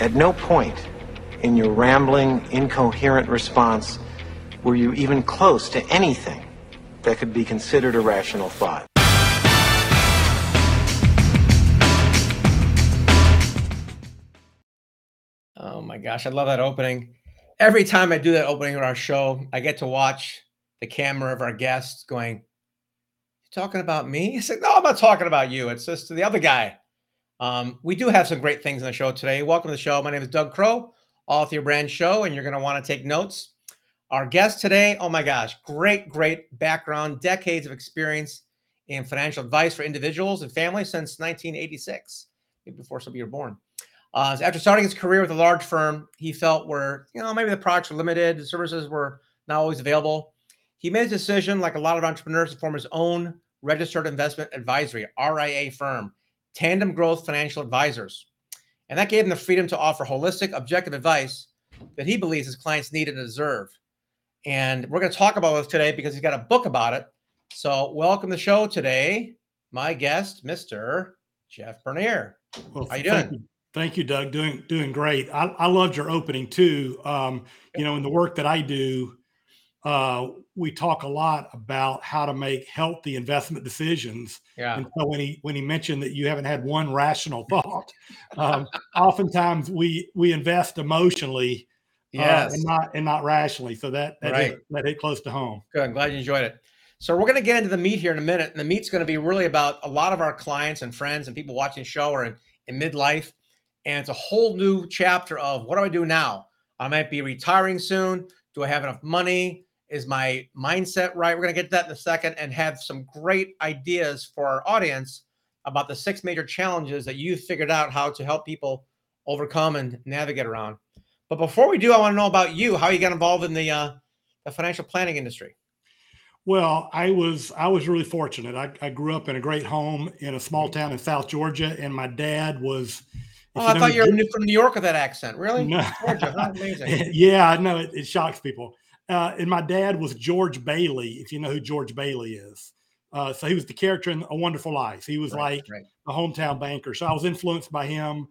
At no point in your rambling, incoherent response were you even close to anything that could be considered a rational thought. Oh my gosh, I love that opening. Every time I do that opening of our show, I get to watch the camera of our guests going, You talking about me? I said, No, I'm not talking about you. It's just the other guy. Um, we do have some great things in the show today. Welcome to the show. My name is Doug Crowe, Author Your Brand Show, and you're going to want to take notes. Our guest today, oh my gosh, great, great background, decades of experience in financial advice for individuals and families since 1986, maybe before some of you were born. Uh, after starting his career with a large firm, he felt where you know maybe the products were limited, the services were not always available. He made a decision, like a lot of entrepreneurs, to form his own registered investment advisory (RIA) firm, Tandem Growth Financial Advisors, and that gave him the freedom to offer holistic, objective advice that he believes his clients need and deserve. And we're going to talk about this today because he's got a book about it. So, welcome to the show today, my guest, Mr. Jeff Bernier. Well, How you doing? You. Thank you, Doug. Doing doing great. I, I loved your opening too. Um, you know, in the work that I do, uh, we talk a lot about how to make healthy investment decisions. Yeah. And so when he when he mentioned that you haven't had one rational thought, um, oftentimes we we invest emotionally, yes, uh, and not and not rationally. So that that right. hit, that hit close to home. Good. I'm glad you enjoyed it. So we're going to get into the meat here in a minute, and the meat's going to be really about a lot of our clients and friends and people watching the show are in, in midlife and it's a whole new chapter of what do I do now? I might be retiring soon. Do I have enough money? Is my mindset right? We're going to get to that in a second and have some great ideas for our audience about the six major challenges that you've figured out how to help people overcome and navigate around. But before we do, I want to know about you, how you got involved in the uh, the financial planning industry. Well, I was I was really fortunate. I, I grew up in a great home in a small town in South Georgia, and my dad was Oh, I thought you were from New York with that accent. Really? No. Georgia, amazing. yeah, I know it, it shocks people. Uh, and my dad was George Bailey, if you know who George Bailey is. Uh, so he was the character in A Wonderful Life. He was right, like right. a hometown banker. So I was influenced by him.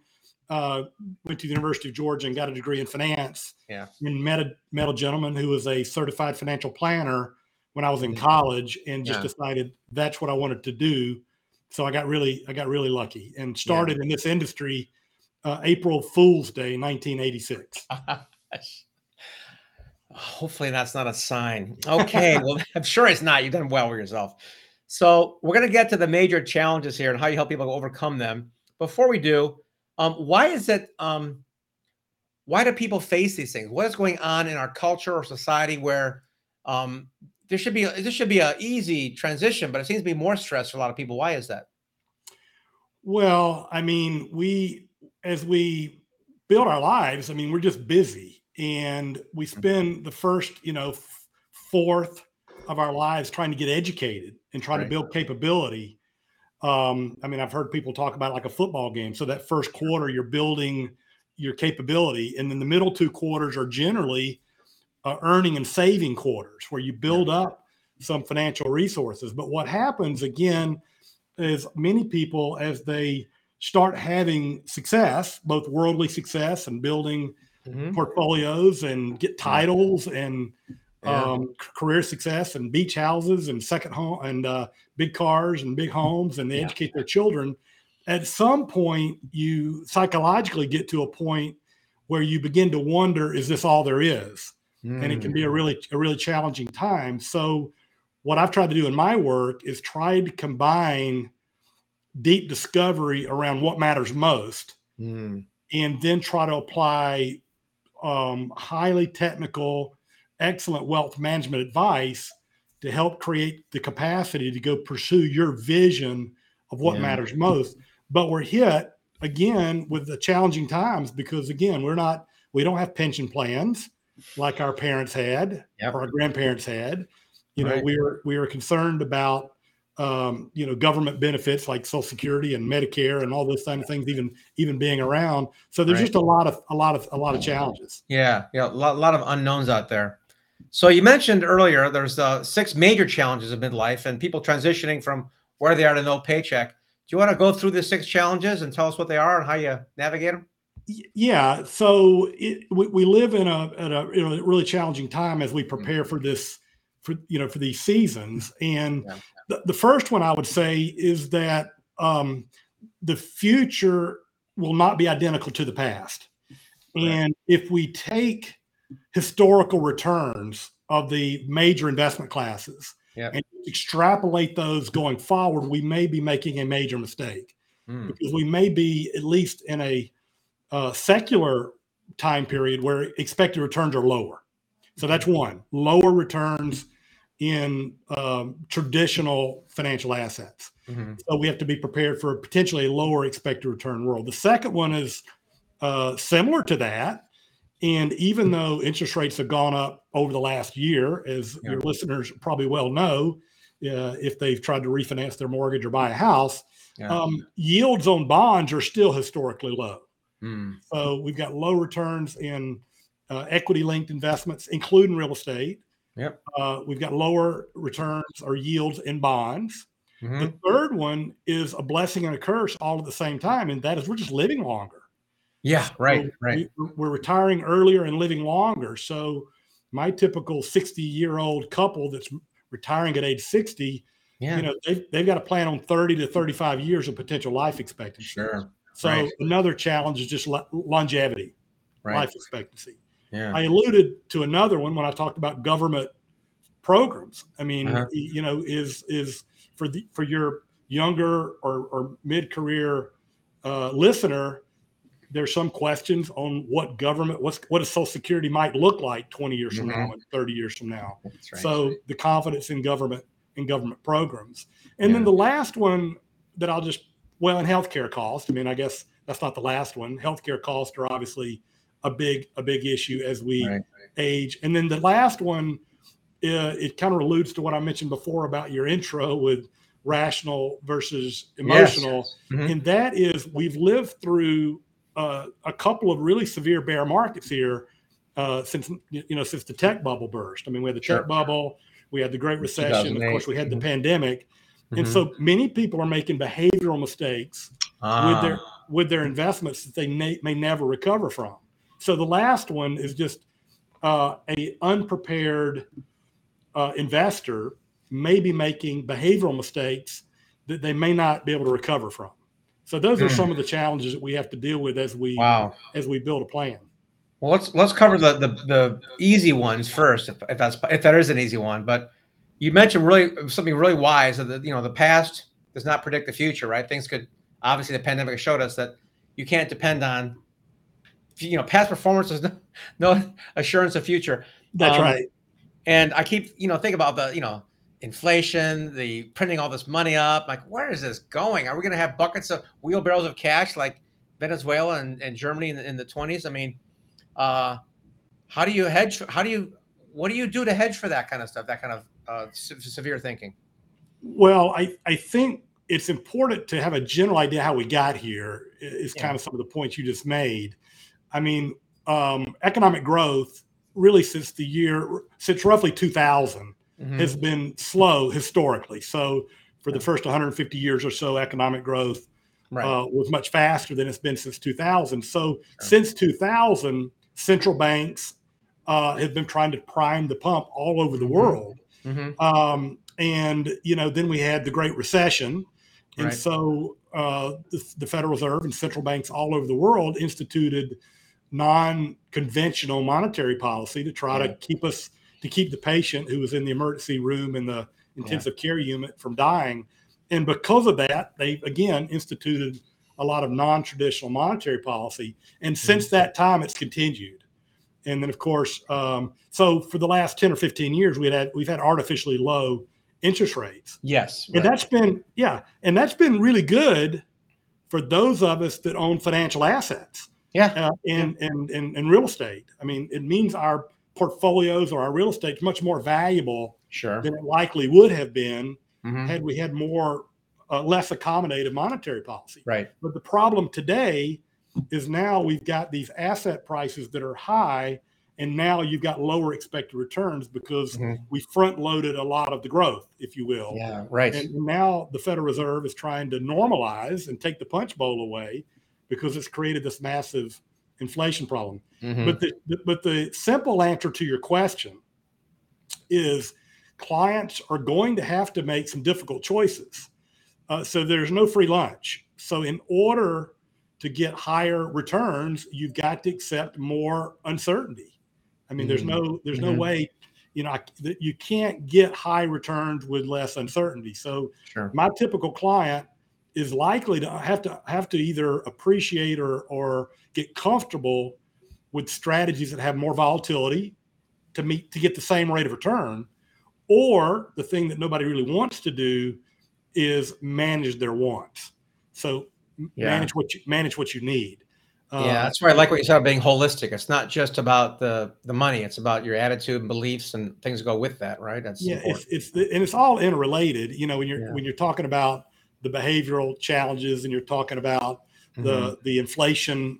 Uh, went to the University of Georgia and got a degree in finance. Yeah. And met a, met a gentleman who was a certified financial planner when I was in mm-hmm. college and just yeah. decided that's what I wanted to do. So I got really, I got really lucky and started yeah. in this industry uh, April Fool's Day, 1986. Hopefully, that's not a sign. Okay, well, I'm sure it's not. You've done well with yourself. So, we're going to get to the major challenges here and how you help people overcome them. Before we do, um, why is it? Um, why do people face these things? What is going on in our culture or society where um, there should be this should be an easy transition, but it seems to be more stress for a lot of people. Why is that? Well, I mean, we as we build our lives, I mean, we're just busy and we mm-hmm. spend the first, you know, fourth of our lives trying to get educated and trying right. to build capability. Um, I mean, I've heard people talk about like a football game. So that first quarter, you're building your capability, and then the middle two quarters are generally uh, earning and saving quarters where you build up some financial resources. But what happens again is many people, as they start having success, both worldly success and building mm-hmm. portfolios and get titles and yeah. um, career success and beach houses and second home and uh, big cars and big homes and they yeah. educate their children. At some point, you psychologically get to a point where you begin to wonder, is this all there is? Mm. And it can be a mm. really, a really challenging time. So, what I've tried to do in my work is try to combine deep discovery around what matters most mm. and then try to apply um, highly technical excellent wealth management advice to help create the capacity to go pursue your vision of what yeah. matters most but we're hit again with the challenging times because again we're not we don't have pension plans like our parents had yep. or our grandparents had you know we were we were concerned about um, you know, government benefits like Social Security and Medicare and all those kind of things, even even being around. So there's right. just a lot of a lot of a lot of challenges. Yeah, yeah, a lot, a lot of unknowns out there. So you mentioned earlier there's uh, six major challenges of midlife and people transitioning from where they are to no paycheck. Do you want to go through the six challenges and tell us what they are and how you navigate them? Yeah, so it, we, we live in a, at a, in a really challenging time as we prepare for this, for you know, for these seasons. And Yeah. The, the first one I would say is that um, the future will not be identical to the past. Right. And if we take historical returns of the major investment classes Yeah. and extrapolate those going forward, we may be making a major mistake Mm, because we may be at least in a uh, secular time period where expected returns are lower. So that's one lower returns in um, traditional financial assets. mhm. So we have to be prepared for potentially a lower expected return world. The second one is uh, similar to that. And even though interest rates have gone up over the last year, as Yeah. your listeners probably well know, uh, if they've tried to refinance their mortgage or buy a house, Yeah. um, yields on bonds are still historically low. Mm, So we've got low returns in uh, equity linked investments, including real estate. Yep. Uh, we've got lower returns or yields in bonds. mhm. The third one is a blessing and a curse all at the same time, and that is we're just living longer. Yeah. Right. So Right. We, we're retiring earlier and living longer. So my typical 60 year old couple that's retiring at age 60, Yeah. you know, they've, they've got to plan on 30 to 35 years of potential life expectancy. sure. So Right. another challenge is just longevity, Right. life expectancy. Yeah. I alluded to another one when I talked about government programs. I mean, Uh-huh. you know, is is for the for your younger or, or mid career uh, listener, there's some questions on what government, what's what a Social Security might look like 20 years from now and 30 years from now. Right. So the confidence in government in government programs, and then the last one that I'll just well, in healthcare costs. I mean, I guess that's not the last one. Healthcare costs are obviously a big a big issue as we Right. age, and then the last one, uh, it kind of alludes to what I mentioned before about your intro with rational versus emotional, Mhm. and that is we've lived through uh, a couple of really severe bear markets here uh, since you know since the tech bubble burst. I mean, we had the Sure. tech bubble, we had the Great Recession, of course, we had the Mhm. pandemic, and Mhm. so many people are making behavioral mistakes with their Ah, with their investments that they may, may never recover from. So the last one is just uh, a unprepared uh, investor may be making behavioral mistakes that they may not be able to recover from. So those are Hmm. some of the challenges that we have to deal with as we wow. as we build a plan. Well, let's let's cover the the, the easy ones first, if, if that's if that is an easy one. But you mentioned really something really wise that the, you know the past does not predict the future, right? Things could obviously the pandemic showed us that you can't depend on you know past performance is no, no assurance of future. That's Um, right. And I keep you know think about the you know inflation, the printing all this money up. Like, where is this going? Are we going to have buckets of wheelbarrows of cash like Venezuela and, and Germany in the, in the 20s? I mean, uh, how do you hedge? How do you, what do you do to hedge for that kind of stuff? That kind of uh, se- severe thinking. Well, I, I think it's important to have a general idea how we got here. i- Yeah. kind of some of the points you just made. I mean, um, economic growth really since the year since roughly 2000 Mhm. has been slow historically. So for the first 150 years or so, economic growth right. uh, was much faster than it's been since 2000. So since 2000, central banks uh, have been trying to prime the pump all over the Mhm. world. Mhm. Um, and you know, then we had the Great Recession, and Right. so uh, the, the Federal Reserve and central banks all over the world instituted non-conventional monetary policy to try Yeah. to keep us to keep the patient who was in the emergency room in the intensive care unit from dying. And because of that, they again instituted a lot of non-traditional monetary policy. And since that time, it's continued. And then, of course, um, so for the last ten or fifteen years, we had we've had artificially low interest rates, Yes. and that's been yeah, and that's been really good for those of us that own financial assets Yeah. uh, and, and and and real estate. I mean, it means our portfolios or our real estate is much more valuable Sure. than it likely would have been Mhm. had we had more uh, less accommodative monetary policy. Right. But the problem today is now we've got these asset prices that are high, and now you've got lower expected returns because Mhm. we front loaded a lot of the growth, if you will. Yeah. Right. And now the Federal Reserve is trying to normalize and take the punch bowl away because it's created this massive inflation problem. Mhm. But the, but the simple answer to your question is clients are going to have to make some difficult choices. Uh, so there's no free lunch. So in order to get higher returns, you've got to accept more uncertainty. I mean, there's no there's no Mhm. way, you know, that you can't get high returns with less uncertainty. So Sure. my typical client is likely to have to have to either appreciate or or get comfortable with strategies that have more volatility to meet to get the same rate of return or the thing that nobody really wants to do is manage their wants so Yeah. manage what you manage what you need yeah, Um, that's why I like what you said about being holistic. It's not just about the the money; it's about your attitude and beliefs and things go with that, right? That's yeah important. it's it's and it's all interrelated you know when you're Yeah. when you're talking about the behavioral challenges and you're talking about Mhm. the the inflation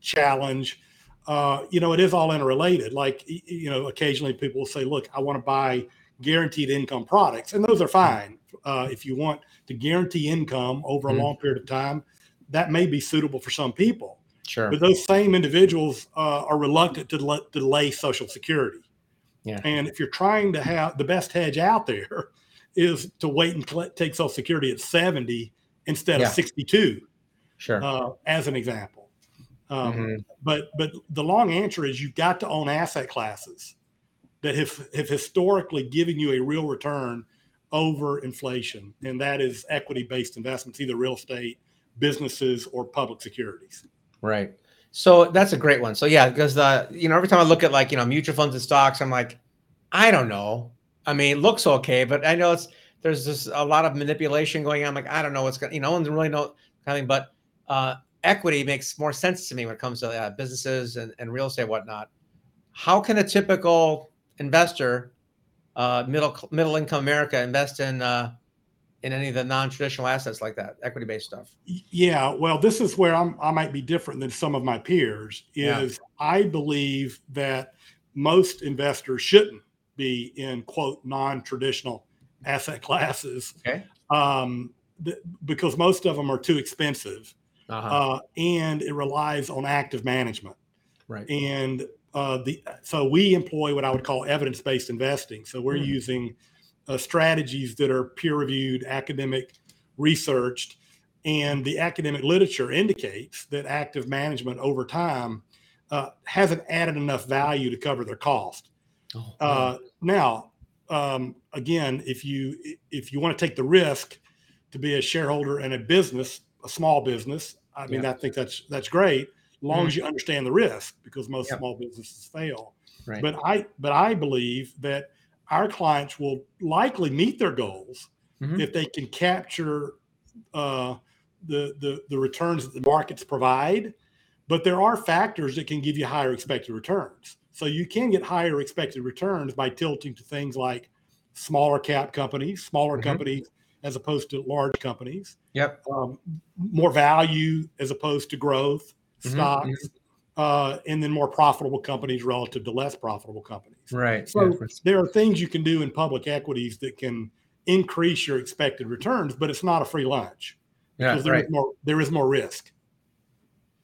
challenge uh, you know it is all interrelated like you know occasionally people will say look i want to buy guaranteed income products and those are fine uh, if you want to guarantee income over a Mhm. long period of time that may be suitable for some people sure. but those same individuals uh, are reluctant to let, delay social security Yeah. and if you're trying to have the best hedge out there is to wait and collect, take social security at 70 instead Yeah. of 62 Sure. uh, as an example. Um, Mhm. But but the long answer is you've got to own asset classes that have have historically given you a real return over inflation, and that is equity based investments, either real estate, businesses, or public securities. Right. So that's a great one. So yeah, because the you know every time I look at like you know mutual funds and stocks, I'm like, I don't know. I mean, it looks okay, but I know it's there's just a lot of manipulation going on. Like, I don't know what's going. You know, no one really know of. But uh, equity makes more sense to me when it comes to uh, businesses and, and real estate and whatnot. How can a typical investor, uh, middle middle income America, invest in uh, in any of the non traditional assets like that, equity based stuff? Yeah, well, this is where I'm, I might be different than some of my peers. Yeah. Is I believe that most investors shouldn't be in quote non-traditional asset classes Okay. um, th- because most of them are too expensive Uh-huh. uh, and it relies on active management. right. And uh, the so we employ what I would call evidence-based investing. So we're Hmm. using uh, strategies that are peer-reviewed, academic, researched, and the academic literature indicates that active management over time uh, hasn't added enough value to cover their cost. Oh, Uh, now, um, again, if you if you want to take the risk to be a shareholder in a business, a small business, I mean, Yeah. I think that's that's great, as long as you understand the risk, because most small businesses fail. right. But I but I believe that our clients will likely meet their goals Mhm. if they can capture uh, the, the the returns that the markets provide. But there are factors that can give you higher expected returns. So you can get higher expected returns by tilting to things like smaller cap companies, smaller Mhm. companies as opposed to large companies, Yep. um, more value as opposed to growth Mhm, stocks, uh, and then more profitable companies relative to less profitable companies. Right. So yeah. there are things you can do in public equities that can increase your expected returns, but it's not a free lunch Yeah, there is right. more there is more risk.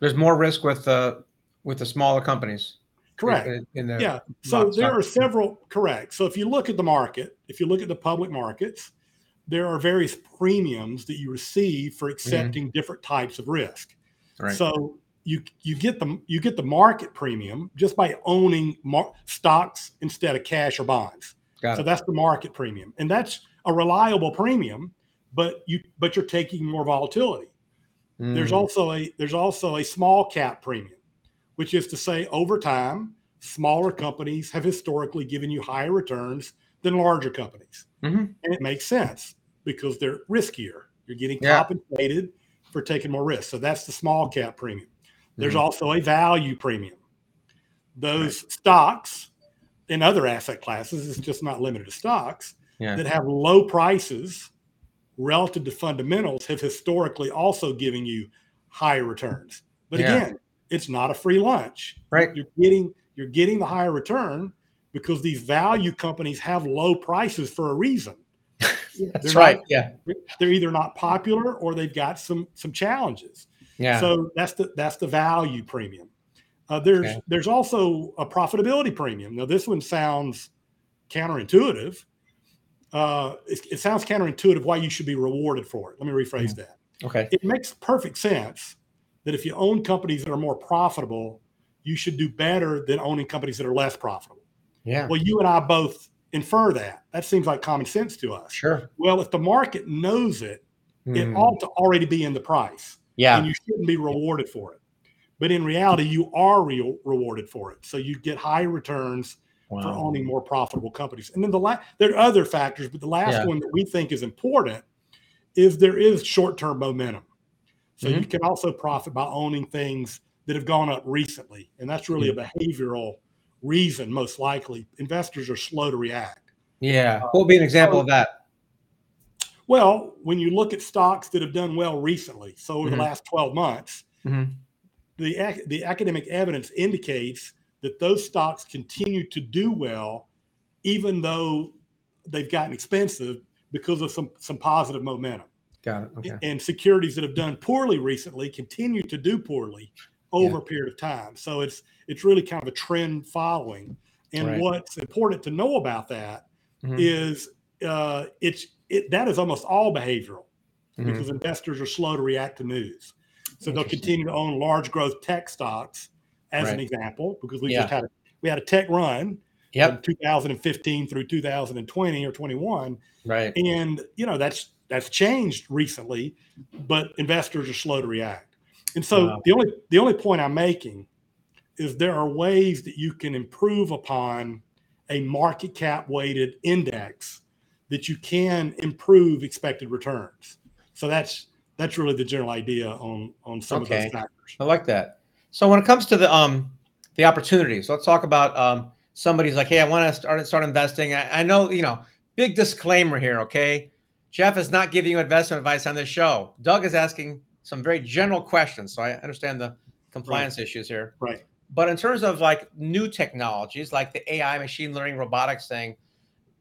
There's more risk with the with the smaller companies. Correct. In, in the, Yeah. So there are several correct. So if you look at the market, if you look at the public markets, there are various premiums that you receive for accepting different types of risk. Mm-hmm. Right. So you you get the you get the market premium just by owning mar- stocks instead of cash or bonds. Got So it. that's the market premium, and that's a reliable premium. But you but you're taking more volatility. There's Mm, also a there's also a small cap premium, which is to say over time, smaller companies have historically given you higher returns than larger companies. Mhm. And it makes sense because they're riskier. You're getting Yeah. compensated for taking more risk. So that's the small cap premium. There's Mhm. also a value premium. Those stocks in other asset classes, it's just not limited to stocks, Yeah. that have low prices relative to fundamentals have historically also given you higher returns. But Yeah. again, it's not a free lunch. Right. You're getting you're getting the higher return because these value companies have low prices for a reason. That's They're right. yeah. they're either not popular or they've got some some challenges. Yeah. So that's the that's the value premium. Uh, there's Okay. there's also a profitability premium. Now this one sounds counterintuitive. Uh, it, it sounds counterintuitive why you should be rewarded for it. Let me rephrase that. Okay. It makes perfect sense that if you own companies that are more profitable, you should do better than owning companies that are less profitable. Yeah. Well, you and I both infer that. That seems like common sense to us. Sure. Well, if the market knows it, it Hmm. ought to already be in the price Yeah. and you shouldn't be rewarded for it. But in reality, you are re- rewarded for it. So you get high returns for owning more profitable companies. And then the last, there are other factors, but the last Yeah. one that we think is important is there is short-term momentum. So you Mm-hmm. can also profit by owning things that have gone up recently, and that's really Mm-hmm. a behavioral reason. Most likely, investors are slow to react. Yeah. What would be an example of that? Well, when you look at stocks that have done well recently, so over Mhm. the last 12 months, Mhm. the, the academic evidence indicates that those stocks continue to do well, even though they've gotten expensive because of some, some positive momentum. Got it. Okay. And securities that have done poorly recently continue to do poorly over a period of time. So it's it's really kind of a trend following. And Right. what's important to know about that Mhm. is uh, it's it that is almost all behavioral Mhm. because investors are slow to react to news. So they'll continue to own large growth tech stocks, as an example, because we Yeah. just had a, we had a tech run Yep. from 2015 through 2020 or 21, Right. and you know that's that's changed recently, but investors are slow to react. And so Wow. the only the only point I'm making is there are ways that you can improve upon a market cap weighted index that you can improve expected returns. So that's that's really the general idea on on some of those factors. I like that. So when it comes to the um the opportunities, let's talk about um somebody's like, hey, I want to start start investing. I, I know, you know, big disclaimer here, okay? Jeff is not giving you investment advice on this show. Doug is asking some very general questions, so I understand the compliance issues here. Right. But in terms of like new technologies, like the AI, machine learning, robotics thing,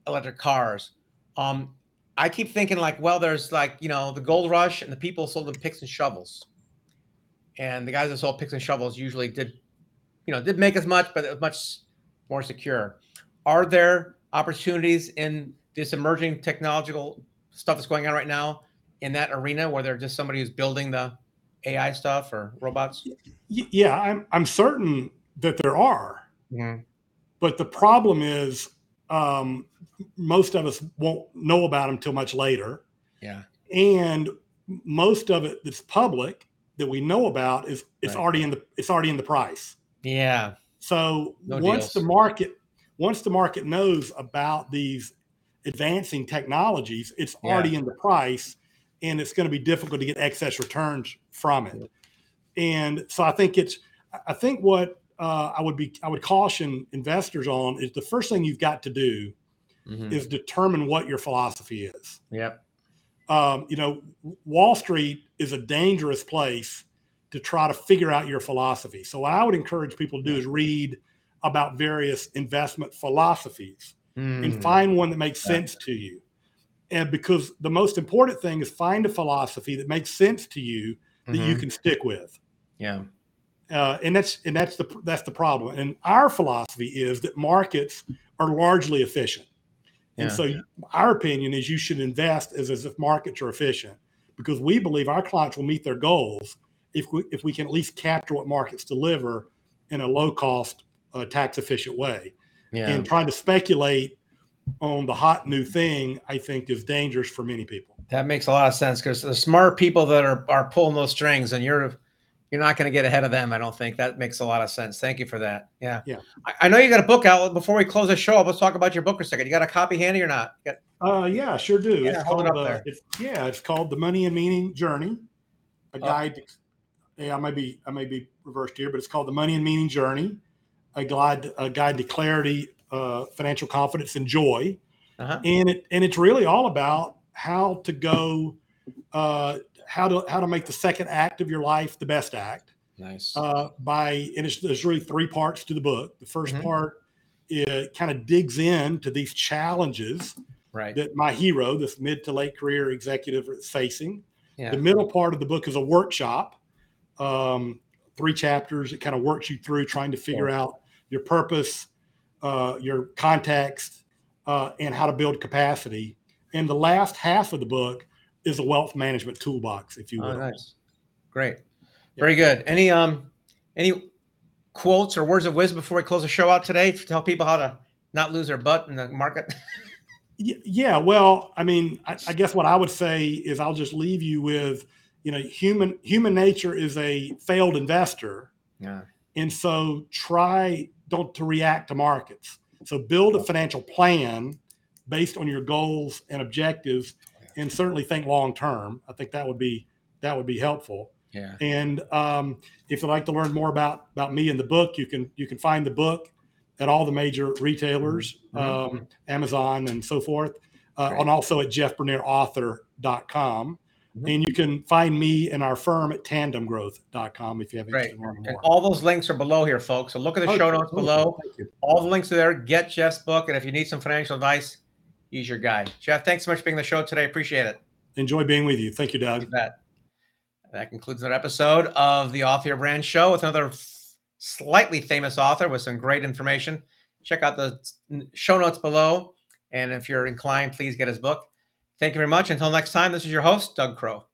electric cars, um, I keep thinking like, well, there's like you know the gold rush and the people sold them picks and shovels, and the guys that sold picks and shovels usually did, you know, did make as much, but it was much more secure. Are there opportunities in this emerging technological stuff that's going on right now in that arena where they're just somebody who's building the AI stuff or robots? Yeah, I'm I'm certain that there are. Mhm. But the problem is, um, most of us won't know about them till much later, Yeah. and most of it that's public that we know about is it's Right. already in the it's already in the price. Yeah. So No once the market once the market knows about these advancing technologies, it's Yeah. already in the price, and it's going to be difficult to get excess returns from it. And so I think it's I think what uh, I would be I would caution investors on is the first thing you've got to do Mhm. is determine what your philosophy is. Yep. Um, you know, Wall Street is a dangerous place to try to figure out your philosophy. So what I would encourage people to do is read about various investment philosophies Mm. and find one that makes Yeah. sense to you. And because the most important thing is find a philosophy that makes sense to you that you Mhm. can stick with. Yeah. Uh, and that's and that's the that's the problem. And our philosophy is that markets are largely efficient. And Yeah. so our opinion is you should invest as, as if markets are efficient because we believe our clients will meet their goals if we if we can at least capture what markets deliver in a low cost, uh, tax efficient way. Yeah. And trying to speculate on the hot new thing, I think, is dangerous for many people. That makes a lot of sense because the smart people that are are pulling those strings, and you're you're not going to get ahead of them. I don't think that makes a lot of sense. Thank you for that. Yeah, Yeah. I, I know you got a book out. Before we close the show, let's talk about your book for a second. You got a copy handy or not? Got- Uh, yeah, sure do. Yeah, hold it up uh, there. It's, yeah, it's called the Money and Meaning Journey, a Oh. guide. To, yeah, I may be I may be reversed here, but it's called the Money and Meaning Journey, a guide a guide to clarity, uh, financial confidence, and joy. uh-huh. And it and it's really all about how to go, uh, how to how to make the second act of your life the best act. Nice. uh, by and it's, there's really three parts to the book. The 1st Mhm. part it kind of digs into these challenges right. that my hero, this mid to late career executive, is facing. Yeah. The middle part of the book is a workshop, um, three chapters. It kind of works you through trying to figure out your purpose, uh, your context, uh, and how to build capacity. And the last half of the book is a wealth management toolbox, if you will. Oh, nice. Great. Very good. Any um any quotes or words of wisdom before we close the show out today to tell people how to not lose their butt in the market? Yeah, well, I mean, I, I guess what I would say is I'll just leave you with, you know, human human nature is a failed investor, yeah. And so try don't to react to markets. So build a financial plan based on your goals and objectives, and certainly think long term. I think that would be that would be helpful. Yeah. And um, if you'd like to learn more about about me and the book, you can you can find the book at all the major retailers, Mhm. um, Amazon and so forth, uh, and also at jeffbernierauthor.com. Mhm. And you can find me and our firm at tandemgrowth.com if you have interest Great. in learning And all those links are below here, folks. So look at the Oh, show notes Oh, below. All the links are there. Get Jeff's book. And if you need some financial advice, he's your guy. Jeff, thanks so much for being on the show today. Appreciate it. Enjoy being with you. Thank you, Doug. You. That concludes another episode of the Author Brand Show with another slightly famous author with some great information. Check out the show notes below. And if you're inclined, please get his book. Thank you very much. Until next time, this is your host, Doug Crowe.